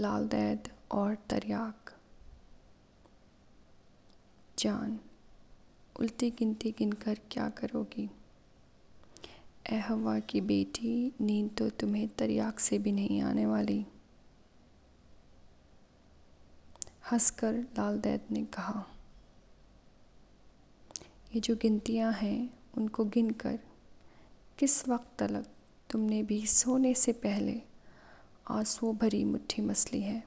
لال دید اور تریاک۔ جان، الٹی گنتی گن کر کیا کرو گی؟ اے ہوا کی بیٹی، نیند تو تمہیں تریاک سے بھی نہیں آنے والی۔ ہنس کر لال دید نے کہا، یہ جو گنتیاں ہیں، ان کو گن کر، کس وقت تلک تم نے بھی سونے سے پہلے آنسوؤں بھری مٹھی مچھلی ہے۔